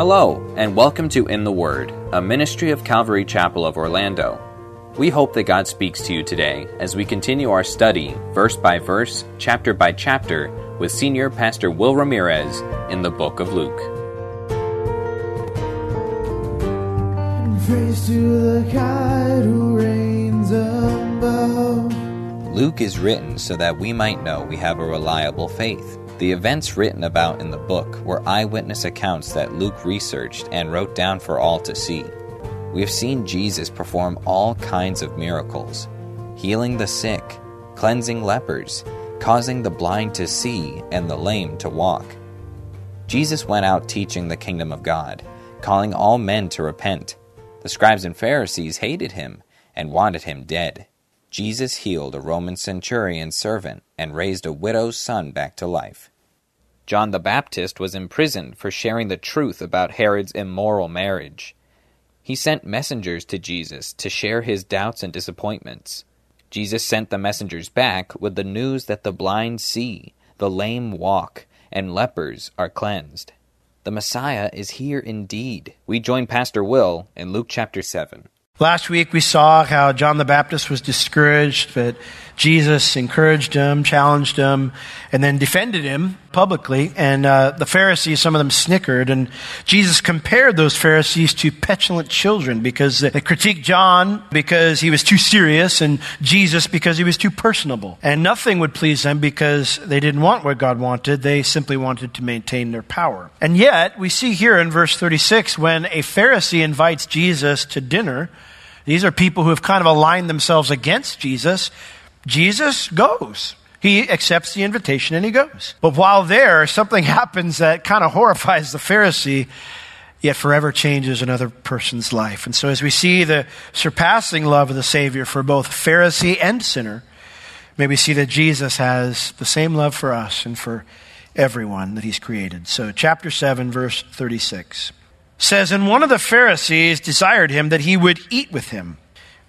Hello, and welcome to In the Word, a ministry of Calvary Chapel of Orlando. We hope that God speaks to you today as we continue our study, verse by verse, chapter by chapter, with Senior Pastor Will Ramirez in the book of Luke. Praise to the God who reigns above. Luke is written so that we might know we have a reliable faith. The events written about in the book were eyewitness accounts that Luke researched and wrote down for all to see. We have seen Jesus perform all kinds of miracles healing the sick, cleansing lepers, causing the blind to see and the lame to walk. Jesus went out teaching the kingdom of God, calling all men to repent. The scribes and Pharisees hated him and wanted him dead. Jesus healed a Roman centurion's servant and raised a widow's son back to life. John the Baptist was imprisoned for sharing the truth about Herod's immoral marriage. He sent messengers to Jesus to share his doubts and disappointments. Jesus sent the messengers back with the news that the blind see, the lame walk, and lepers are cleansed. The Messiah is here indeed. We join Pastor Will in Luke chapter 7. Last week we saw how John the Baptist was discouraged, but Jesus encouraged him, challenged him, and then defended him publicly. And uh, the Pharisees, some of them snickered. And Jesus compared those Pharisees to petulant children because they critiqued John because he was too serious and Jesus because he was too personable. And nothing would please them because they didn't want what God wanted. They simply wanted to maintain their power. And yet, we see here in verse 36 when a Pharisee invites Jesus to dinner, these are people who have kind of aligned themselves against Jesus. Jesus goes. He accepts the invitation and he goes. But while there, something happens that kind of horrifies the Pharisee, yet forever changes another person's life. And so, as we see the surpassing love of the Savior for both Pharisee and sinner, may we see that Jesus has the same love for us and for everyone that he's created. So, chapter 7, verse 36 says, And one of the Pharisees desired him that he would eat with him.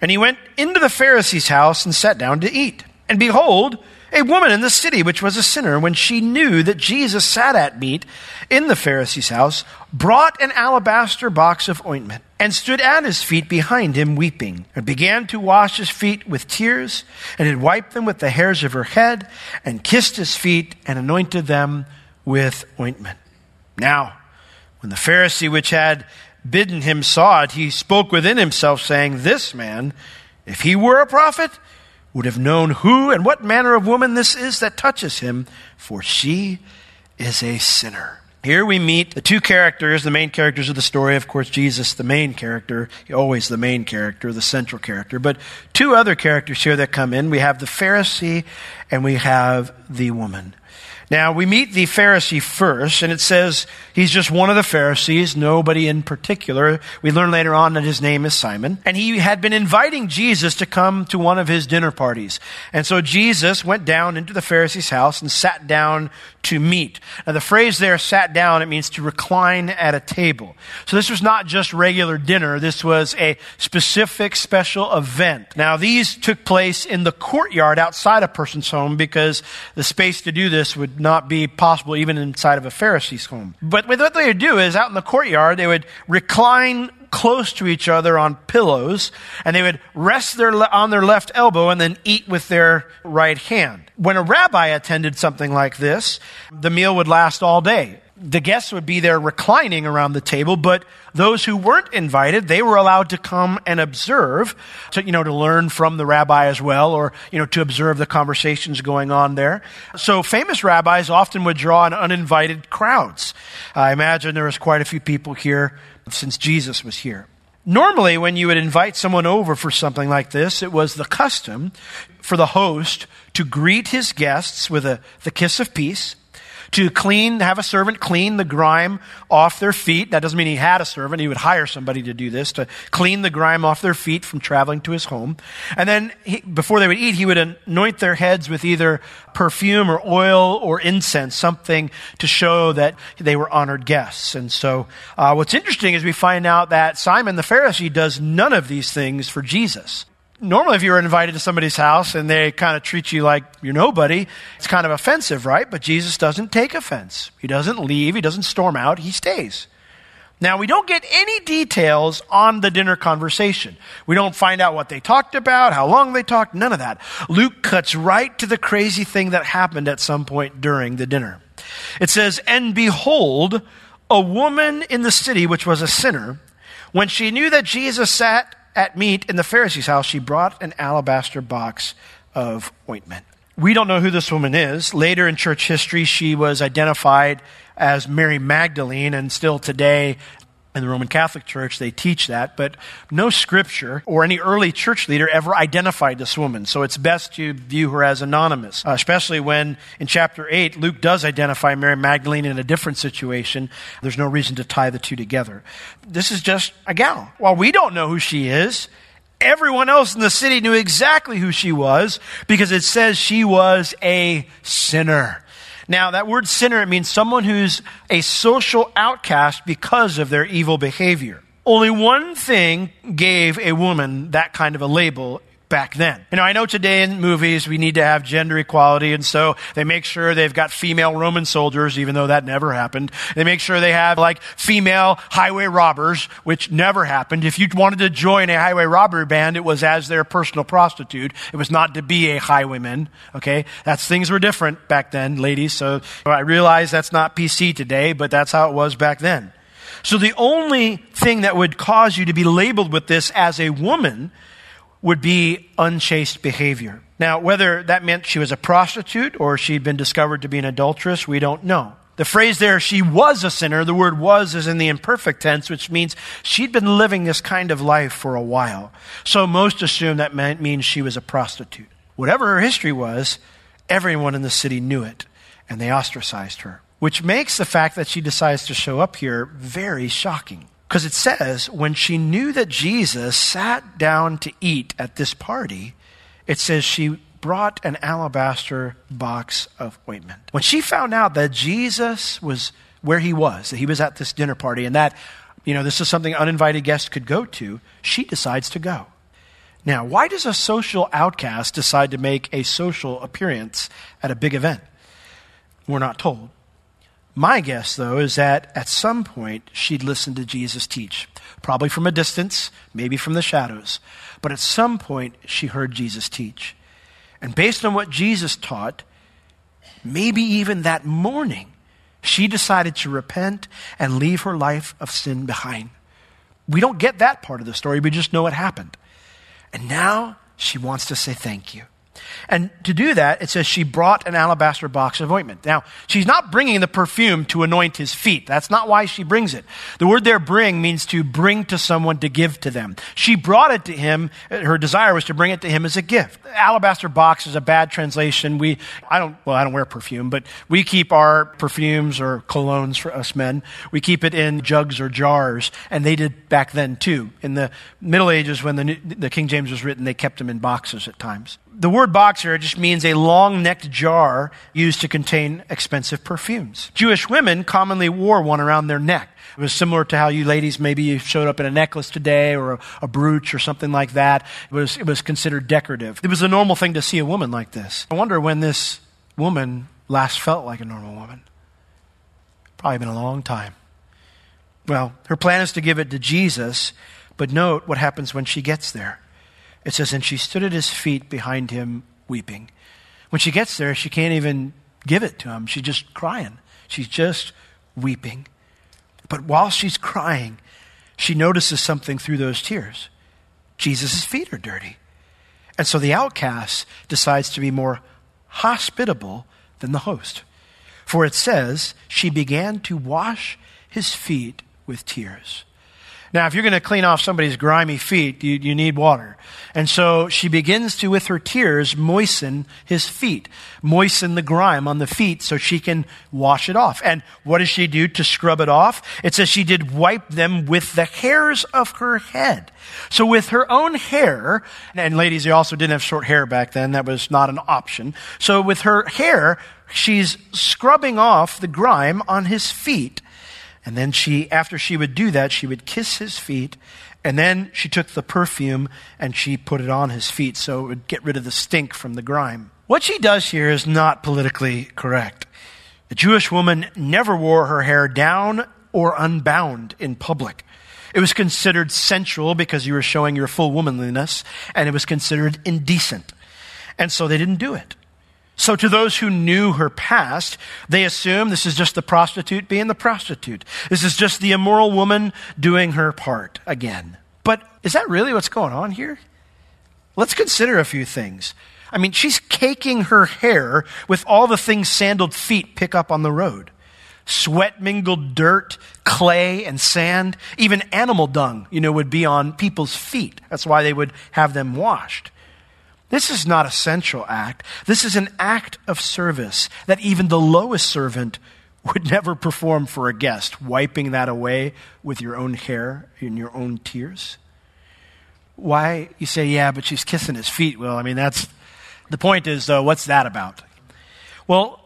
And he went into the Pharisee's house and sat down to eat. And behold, a woman in the city, which was a sinner, when she knew that Jesus sat at meat in the Pharisee's house, brought an alabaster box of ointment, and stood at his feet behind him, weeping, and began to wash his feet with tears, and had wiped them with the hairs of her head, and kissed his feet, and anointed them with ointment. Now, when the Pharisee which had bidden him saw it, he spoke within himself, saying, This man, if he were a prophet, would have known who and what manner of woman this is that touches him, for she is a sinner. Here we meet the two characters, the main characters of the story. Of course, Jesus, the main character, always the main character, the central character. But two other characters here that come in. We have the Pharisee and we have the woman. Now, we meet the Pharisee first, and it says he's just one of the Pharisees, nobody in particular. We learn later on that his name is Simon. And he had been inviting Jesus to come to one of his dinner parties. And so Jesus went down into the Pharisee's house and sat down to meet. Now, the phrase there, sat down, it means to recline at a table. So this was not just regular dinner, this was a specific special event. Now, these took place in the courtyard outside a person's home because the space to do this would not be possible even inside of a Pharisee's home. But what they would do is out in the courtyard, they would recline close to each other on pillows, and they would rest their, on their left elbow and then eat with their right hand. When a rabbi attended something like this, the meal would last all day. The guests would be there reclining around the table, but those who weren't invited, they were allowed to come and observe, to, you know, to learn from the rabbi as well, or, you know, to observe the conversations going on there. So famous rabbis often would draw in uninvited crowds. I imagine there was quite a few people here since Jesus was here. Normally, when you would invite someone over for something like this, it was the custom for the host to greet his guests with a, the kiss of peace, to clean, have a servant clean the grime off their feet. That doesn't mean he had a servant. He would hire somebody to do this, to clean the grime off their feet from traveling to his home. And then he, before they would eat, he would anoint their heads with either perfume or oil or incense, something to show that they were honored guests. And so uh, what's interesting is we find out that Simon the Pharisee does none of these things for Jesus normally if you were invited to somebody's house and they kind of treat you like you're nobody, it's kind of offensive, right? But Jesus doesn't take offense. He doesn't leave, he doesn't storm out, he stays. Now, we don't get any details on the dinner conversation. We don't find out what they talked about, how long they talked, none of that. Luke cuts right to the crazy thing that happened at some point during the dinner. It says, And behold, a woman in the city, which was a sinner, when she knew that Jesus sat at meat in the Pharisee's house, she brought an alabaster box of ointment. We don't know who this woman is. Later in church history, she was identified as Mary Magdalene, and still today in the Roman Catholic Church, they teach that, but no scripture or any early church leader ever identified this woman. So it's best to view her as anonymous, uh, especially when in chapter 8, Luke does identify Mary Magdalene in a different situation. There's no reason to tie the two together. This is just a gal. While we don't know who she is, everyone else in the city knew exactly who she was because it says she was a sinner. Now, that word sinner, it means someone who's a social outcast because of their evil behavior. Only one thing gave a woman that kind of a label back then. You know, I know today in movies we need to have gender equality, and so they make sure they've got female Roman soldiers, even though that never happened. They make sure they have like female highway robbers, which never happened. If you wanted to join a highway robbery band, it was as their personal prostitute. It was not to be a highwayman. Okay, that's things were different back then, ladies. So I realize that's not PC today, but that's how it was back then. So the only thing that would cause you to be labeled with this as a woman would be unchaste behavior. Now, whether that meant she was a prostitute or she'd been discovered to be an adulteress, we don't know. The phrase there, she was a sinner, the word was is in the imperfect tense, which means she'd been living this kind of life for a while. So most assume that means she was a prostitute. Whatever her history was, everyone in the city knew it, and they ostracized her, which makes the fact that she decides to show up here very shocking. Because it says, when she knew that Jesus sat down to eat at this party, it says she brought an alabaster box of ointment. When she found out that Jesus was where he was, that he was at this dinner party, and that, you know, this is something uninvited guests could go to, she decides to go. Now, why does a social outcast decide to make a social appearance at a big event? We're not told. My guess, though, is that at some point she'd listened to Jesus teach, probably from a distance, maybe from the shadows. But at some point she heard Jesus teach. And based on what Jesus taught, maybe even that morning, she decided to repent and leave her life of sin behind. We don't get that part of the story, we just know it happened. And now she wants to say thank you. And to do that, it says she brought an alabaster box of ointment. Now, she's not bringing the perfume to anoint his feet. That's not why she brings it. The word there bring means to bring to someone to give to them. She brought it to him. Her desire was to bring it to him as a gift. Alabaster box is a bad translation. We, I don't, well, I don't wear perfume, but we keep our perfumes or colognes for us men. We keep it in jugs or jars, and they did back then too. In the Middle Ages, when the, the King James was written, they kept them in boxes at times the word box here just means a long necked jar used to contain expensive perfumes. Jewish women commonly wore one around their neck. It was similar to how you ladies maybe showed up in a necklace today or a, a brooch or something like that. It was, it was considered decorative. It was a normal thing to see a woman like this. I wonder when this woman last felt like a normal woman. Probably been a long time. Well, her plan is to give it to Jesus, but note what happens when she gets there. It says, and she stood at his feet behind him weeping. When she gets there, she can't even give it to him. She's just crying. She's just weeping. But while she's crying, she notices something through those tears. Jesus' feet are dirty. And so the outcast decides to be more hospitable than the host. For it says, she began to wash his feet with tears. Now, if you're going to clean off somebody's grimy feet, you, you need water. And so she begins to, with her tears, moisten his feet, moisten the grime on the feet so she can wash it off. And what does she do to scrub it off? It says she did wipe them with the hairs of her head. So with her own hair, and ladies, you also didn't have short hair back then. That was not an option. So with her hair, she's scrubbing off the grime on his feet. And then she, after she would do that, she would kiss his feet. And then she took the perfume and she put it on his feet so it would get rid of the stink from the grime. What she does here is not politically correct. The Jewish woman never wore her hair down or unbound in public. It was considered sensual because you were showing your full womanliness, and it was considered indecent. And so they didn't do it. So, to those who knew her past, they assume this is just the prostitute being the prostitute. This is just the immoral woman doing her part again. But is that really what's going on here? Let's consider a few things. I mean, she's caking her hair with all the things sandaled feet pick up on the road sweat mingled dirt, clay, and sand. Even animal dung, you know, would be on people's feet. That's why they would have them washed. This is not a sensual act. This is an act of service that even the lowest servant would never perform for a guest, wiping that away with your own hair and your own tears. Why? You say, yeah, but she's kissing his feet. Well, I mean, that's the point is, though, what's that about? Well,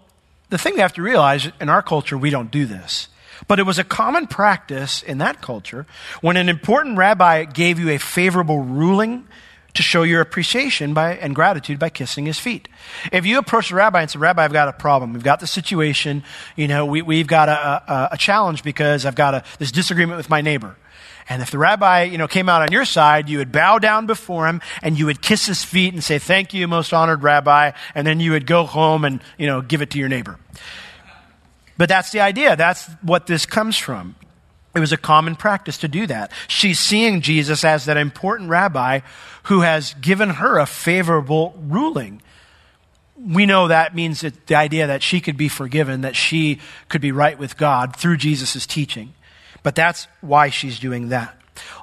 the thing we have to realize in our culture, we don't do this. But it was a common practice in that culture when an important rabbi gave you a favorable ruling to show your appreciation by, and gratitude by kissing his feet. If you approach the rabbi and say, Rabbi, I've got a problem. We've got the situation. You know, we, have got a, a, a, challenge because I've got a, this disagreement with my neighbor. And if the rabbi, you know, came out on your side, you would bow down before him and you would kiss his feet and say, thank you, most honored rabbi. And then you would go home and, you know, give it to your neighbor. But that's the idea. That's what this comes from. It was a common practice to do that. She's seeing Jesus as that important rabbi who has given her a favorable ruling. We know that means that the idea that she could be forgiven, that she could be right with God through Jesus' teaching. But that's why she's doing that.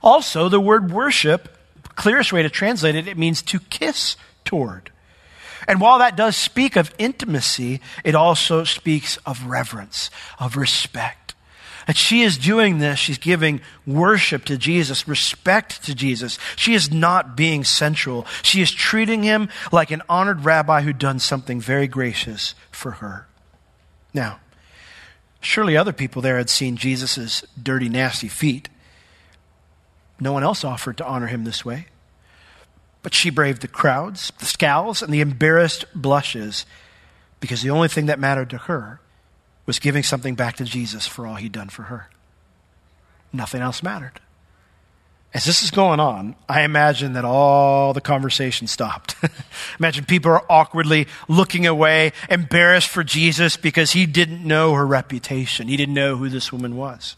Also, the word worship, clearest way to translate it, it means to kiss toward. And while that does speak of intimacy, it also speaks of reverence, of respect. That she is doing this, she's giving worship to Jesus, respect to Jesus. She is not being sensual. She is treating him like an honored rabbi who'd done something very gracious for her. Now, surely other people there had seen Jesus' dirty, nasty feet. No one else offered to honor him this way. But she braved the crowds, the scowls, and the embarrassed blushes because the only thing that mattered to her was giving something back to Jesus for all he'd done for her. Nothing else mattered. As this is going on, I imagine that all the conversation stopped. imagine people are awkwardly looking away, embarrassed for Jesus because he didn't know her reputation. He didn't know who this woman was.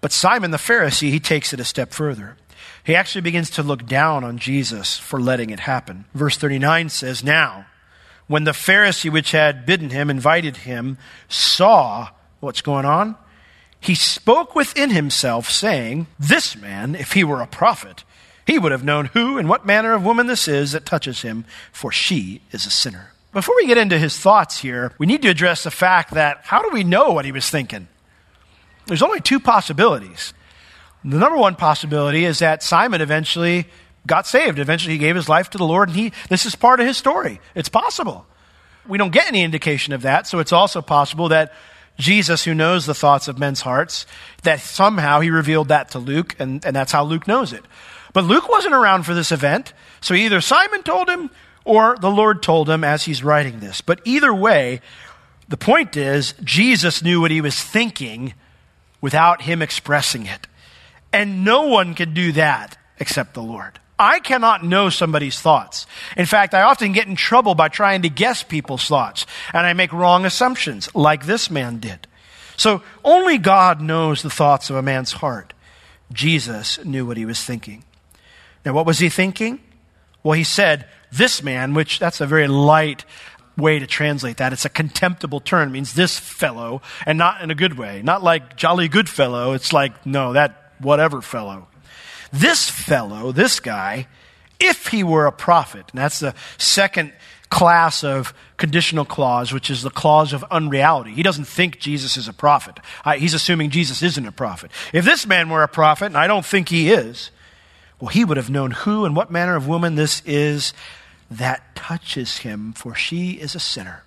But Simon the Pharisee, he takes it a step further. He actually begins to look down on Jesus for letting it happen. Verse 39 says, Now, when the Pharisee which had bidden him invited him saw what's going on, he spoke within himself, saying, This man, if he were a prophet, he would have known who and what manner of woman this is that touches him, for she is a sinner. Before we get into his thoughts here, we need to address the fact that how do we know what he was thinking? There's only two possibilities. The number one possibility is that Simon eventually got saved. Eventually, he gave his life to the Lord, and he, this is part of his story. It's possible. We don't get any indication of that, so it's also possible that Jesus, who knows the thoughts of men's hearts, that somehow he revealed that to Luke, and, and that's how Luke knows it. But Luke wasn't around for this event, so either Simon told him or the Lord told him as he's writing this. But either way, the point is, Jesus knew what he was thinking without him expressing it. And no one can do that except the Lord. I cannot know somebody's thoughts. In fact, I often get in trouble by trying to guess people's thoughts, and I make wrong assumptions, like this man did. So only God knows the thoughts of a man's heart. Jesus knew what he was thinking. Now, what was he thinking? Well, he said, this man, which that's a very light way to translate that. It's a contemptible term. It means this fellow, and not in a good way. Not like jolly good fellow. It's like, no, that whatever fellow. This fellow, this guy, if he were a prophet, and that's the second class of conditional clause, which is the clause of unreality. He doesn't think Jesus is a prophet. he's assuming Jesus isn't a prophet. If this man were a prophet, and I don't think he is, well, he would have known who and what manner of woman this is that touches him, for she is a sinner.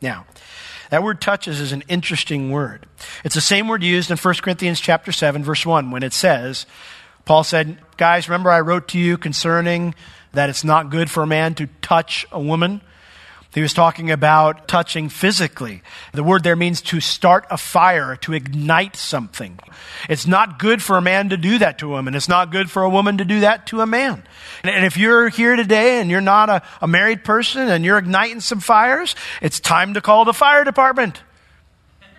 Now, that word touches is an interesting word. It's the same word used in 1 Corinthians chapter 7 verse 1 when it says, Paul said, "Guys, remember I wrote to you concerning that it's not good for a man to touch a woman?" He was talking about touching physically. The word there means to start a fire, to ignite something. It's not good for a man to do that to a woman. It's not good for a woman to do that to a man. And if you're here today and you're not a, a married person and you're igniting some fires, it's time to call the fire department.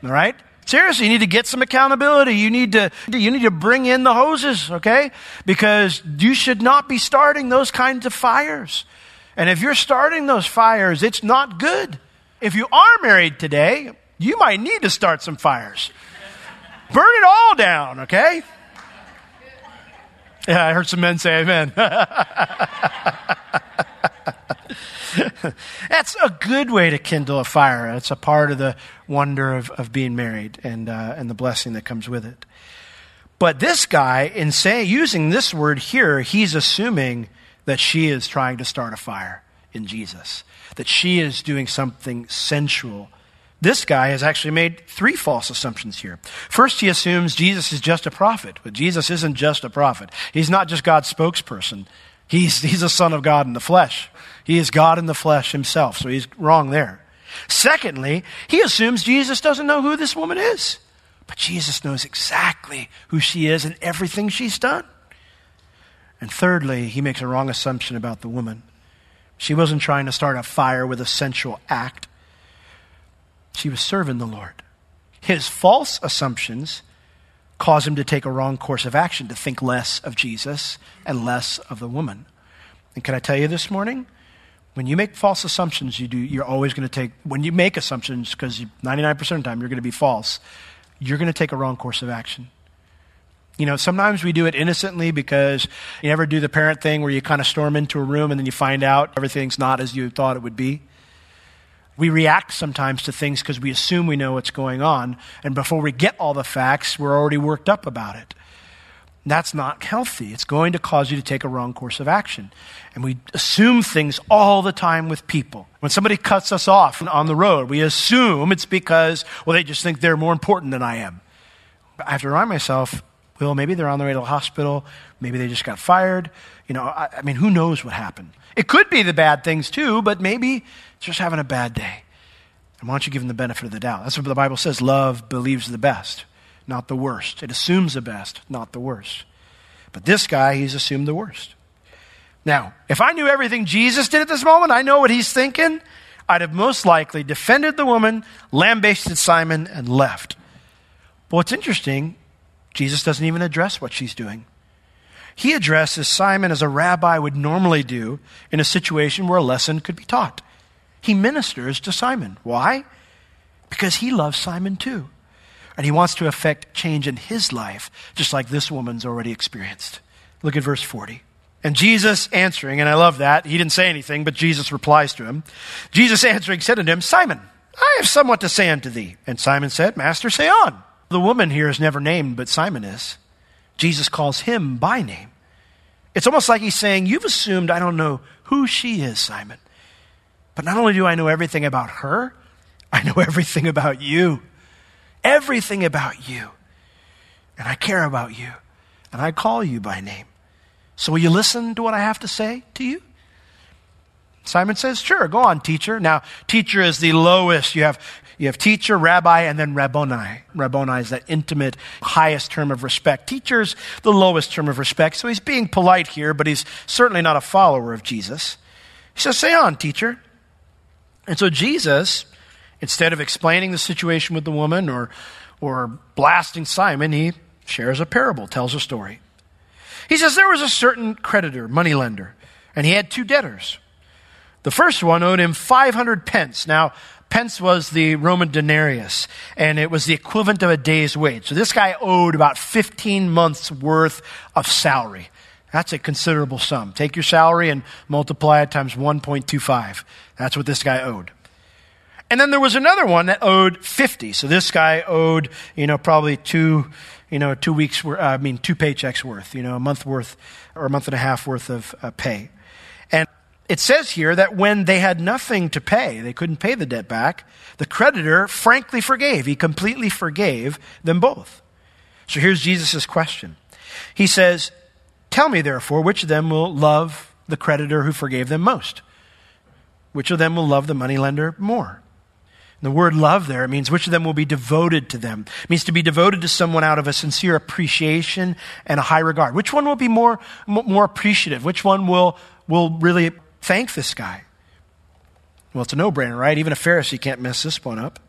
All right? Seriously, you need to get some accountability. You need to, you need to bring in the hoses, okay? Because you should not be starting those kinds of fires. And if you're starting those fires, it's not good. If you are married today, you might need to start some fires. Burn it all down, okay? Yeah, I heard some men say amen. That's a good way to kindle a fire. That's a part of the wonder of, of being married and, uh, and the blessing that comes with it. But this guy, in saying, using this word here, he's assuming that she is trying to start a fire in Jesus, that she is doing something sensual. This guy has actually made three false assumptions here. First, he assumes Jesus is just a prophet, but Jesus isn't just a prophet. He's not just God's spokesperson. He's, he's a son of God in the flesh. He is God in the flesh himself, so he's wrong there. Secondly, he assumes Jesus doesn't know who this woman is. But Jesus knows exactly who she is and everything she's done. And thirdly, he makes a wrong assumption about the woman. She wasn't trying to start a fire with a sensual act, she was serving the Lord. His false assumptions cause him to take a wrong course of action, to think less of Jesus and less of the woman. And can I tell you this morning? When you make false assumptions, you do, you're always going to take, when you make assumptions, because 99% of the time you're going to be false, you're going to take a wrong course of action. You know, sometimes we do it innocently because you never do the parent thing where you kind of storm into a room and then you find out everything's not as you thought it would be. We react sometimes to things because we assume we know what's going on, and before we get all the facts, we're already worked up about it. That's not healthy. It's going to cause you to take a wrong course of action. And we assume things all the time with people. When somebody cuts us off on the road, we assume it's because, well, they just think they're more important than I am. I have to remind myself, well, maybe they're on their way to the hospital. Maybe they just got fired. You know, I, I mean, who knows what happened? It could be the bad things too, but maybe just having a bad day. And why don't you give them the benefit of the doubt? That's what the Bible says. Love believes the best, not the worst. It assumes the best, not the worst. But this guy, he's assumed the worst. Now, if I knew everything Jesus did at this moment, I know what he's thinking, I'd have most likely defended the woman, lambasted Simon, and left. But what's interesting Jesus doesn't even address what she's doing. He addresses Simon as a rabbi would normally do in a situation where a lesson could be taught. He ministers to Simon. Why? Because he loves Simon too. And he wants to effect change in his life, just like this woman's already experienced. Look at verse 40. And Jesus answering, and I love that, he didn't say anything, but Jesus replies to him. Jesus answering said unto him, Simon, I have somewhat to say unto thee. And Simon said, Master, say on. The woman here is never named, but Simon is. Jesus calls him by name. It's almost like he's saying, You've assumed I don't know who she is, Simon. But not only do I know everything about her, I know everything about you. Everything about you. And I care about you. And I call you by name. So will you listen to what I have to say to you? Simon says, Sure, go on, teacher. Now, teacher is the lowest. You have you have teacher, rabbi, and then rabboni. Rabboni is that intimate, highest term of respect. Teacher's the lowest term of respect. So he's being polite here, but he's certainly not a follower of Jesus. He says, Say on, teacher. And so Jesus, instead of explaining the situation with the woman or, or blasting Simon, he shares a parable, tells a story. He says, There was a certain creditor, moneylender, and he had two debtors. The first one owed him 500 pence. Now, pence was the Roman denarius, and it was the equivalent of a day's wage. So this guy owed about 15 months worth of salary. That's a considerable sum. Take your salary and multiply it times 1.25. That's what this guy owed. And then there was another one that owed 50. So this guy owed, you know, probably two, you know, two weeks, uh, I mean, two paychecks worth, you know, a month worth or a month and a half worth of uh, pay. And it says here that when they had nothing to pay, they couldn't pay the debt back, the creditor frankly forgave. He completely forgave them both. So here's Jesus' question. He says, Tell me, therefore, which of them will love the creditor who forgave them most? Which of them will love the moneylender more? The word love there means which of them will be devoted to them. It means to be devoted to someone out of a sincere appreciation and a high regard. Which one will be more, more appreciative? Which one will, will really thank this guy? Well, it's a no brainer, right? Even a Pharisee can't mess this one up.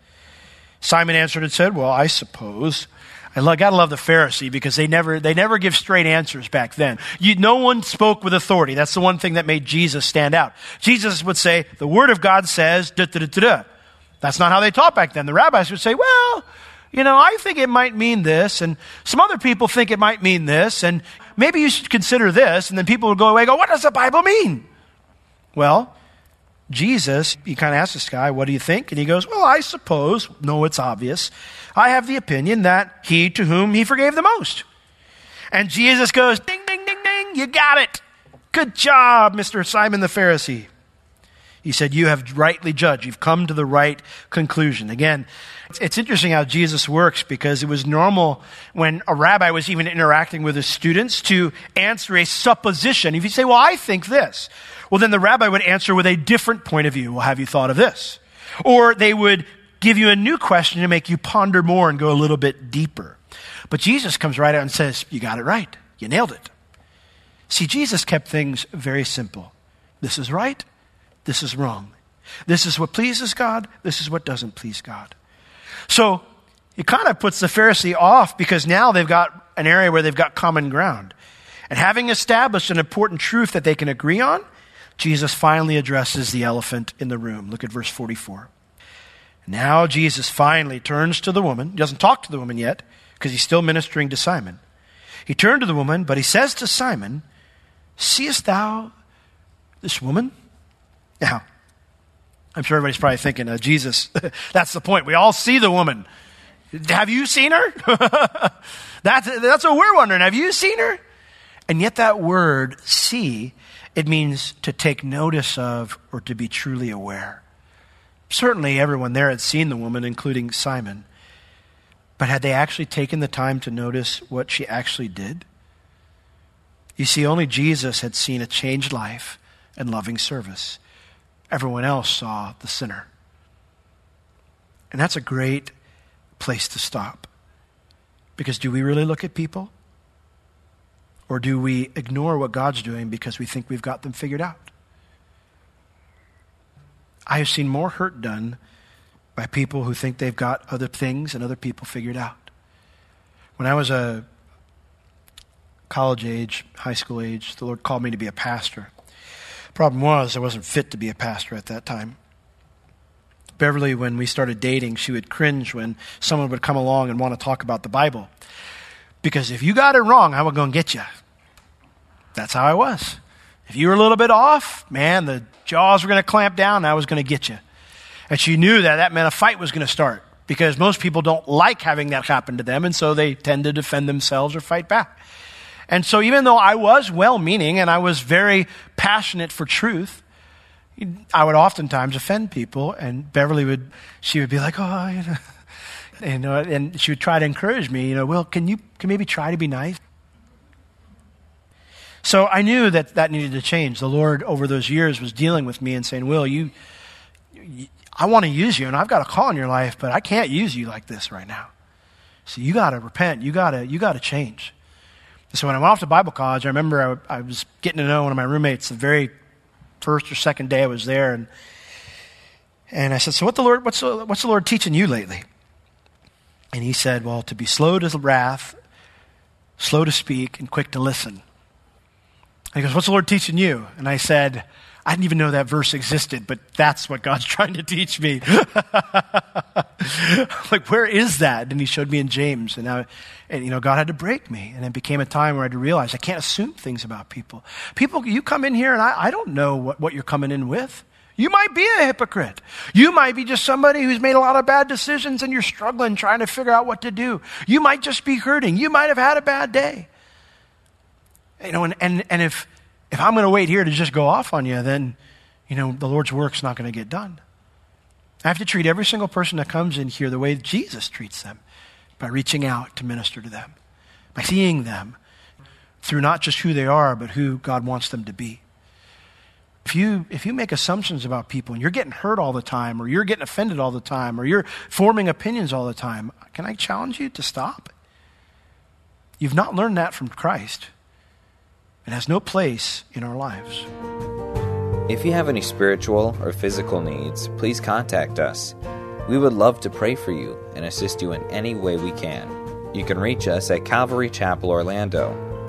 Simon answered and said, Well, I suppose. I gotta love the Pharisee because they never, they never give straight answers back then. You, no one spoke with authority. That's the one thing that made Jesus stand out. Jesus would say, the word of God says, da da da. That's not how they taught back then. The rabbis would say, well, you know, I think it might mean this, and some other people think it might mean this, and maybe you should consider this. And then people would go away and go, what does the Bible mean? Well, Jesus, he kind of asked this guy, what do you think? And he goes, well, I suppose, no, it's obvious. I have the opinion that he to whom he forgave the most. And Jesus goes, ding, ding, ding, ding, you got it. Good job, Mr. Simon the Pharisee. He said, You have rightly judged. You've come to the right conclusion. Again, it's interesting how Jesus works because it was normal when a rabbi was even interacting with his students to answer a supposition. If you say, Well, I think this, well, then the rabbi would answer with a different point of view. Well, have you thought of this? Or they would give you a new question to make you ponder more and go a little bit deeper. But Jesus comes right out and says, You got it right. You nailed it. See, Jesus kept things very simple. This is right this is wrong. This is what pleases God, this is what doesn't please God. So it kind of puts the Pharisee off because now they've got an area where they've got common ground. And having established an important truth that they can agree on, Jesus finally addresses the elephant in the room. Look at verse 44. Now Jesus finally turns to the woman. He doesn't talk to the woman yet because he's still ministering to Simon. He turned to the woman, but he says to Simon, Seest thou this woman? Now, I'm sure everybody's probably thinking, uh, Jesus, that's the point. We all see the woman. Have you seen her? that's, that's what we're wondering. Have you seen her? And yet, that word, see, it means to take notice of or to be truly aware. Certainly, everyone there had seen the woman, including Simon. But had they actually taken the time to notice what she actually did? You see, only Jesus had seen a changed life and loving service. Everyone else saw the sinner. And that's a great place to stop. Because do we really look at people? Or do we ignore what God's doing because we think we've got them figured out? I have seen more hurt done by people who think they've got other things and other people figured out. When I was a college age, high school age, the Lord called me to be a pastor. Problem was, I wasn't fit to be a pastor at that time. Beverly, when we started dating, she would cringe when someone would come along and want to talk about the Bible. Because if you got it wrong, I would go and get you. That's how I was. If you were a little bit off, man, the jaws were going to clamp down and I was going to get you. And she knew that that meant a fight was going to start because most people don't like having that happen to them, and so they tend to defend themselves or fight back. And so, even though I was well meaning and I was very passionate for truth, I would oftentimes offend people. And Beverly would, she would be like, oh, you know. And, uh, and she would try to encourage me, you know, well, can you can maybe try to be nice? So I knew that that needed to change. The Lord, over those years, was dealing with me and saying, Will, you, you I want to use you, and I've got a call in your life, but I can't use you like this right now. So you got to repent. You got to you got to change. So when I went off to Bible college, I remember I, I, was getting to know one of my roommates the very first or second day I was there, and and I said, "So what the Lord? What's the, what's the Lord teaching you lately?" And he said, "Well, to be slow to wrath, slow to speak, and quick to listen." And he goes, "What's the Lord teaching you?" And I said, I didn't even know that verse existed, but that's what God's trying to teach me. like, where is that? And he showed me in James. And, I, and, you know, God had to break me. And it became a time where I had to realize I can't assume things about people. People, you come in here and I, I don't know what, what you're coming in with. You might be a hypocrite. You might be just somebody who's made a lot of bad decisions and you're struggling trying to figure out what to do. You might just be hurting. You might have had a bad day. You know, and, and, and if, if I'm going to wait here to just go off on you, then, you know, the Lord's work's not going to get done. I have to treat every single person that comes in here the way Jesus treats them by reaching out to minister to them, by seeing them through not just who they are, but who God wants them to be. If you, if you make assumptions about people and you're getting hurt all the time, or you're getting offended all the time, or you're forming opinions all the time, can I challenge you to stop? You've not learned that from Christ. It has no place in our lives. If you have any spiritual or physical needs, please contact us. We would love to pray for you and assist you in any way we can. You can reach us at Calvary Chapel Orlando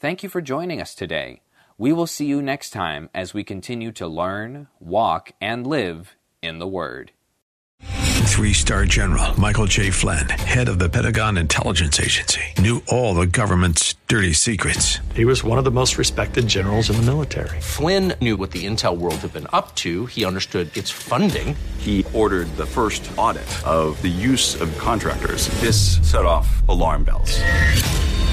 Thank you for joining us today. We will see you next time as we continue to learn, walk, and live in the Word. Three star general Michael J. Flynn, head of the Pentagon Intelligence Agency, knew all the government's dirty secrets. He was one of the most respected generals in the military. Flynn knew what the intel world had been up to. He understood its funding. He ordered the first audit of the use of contractors. This set off alarm bells.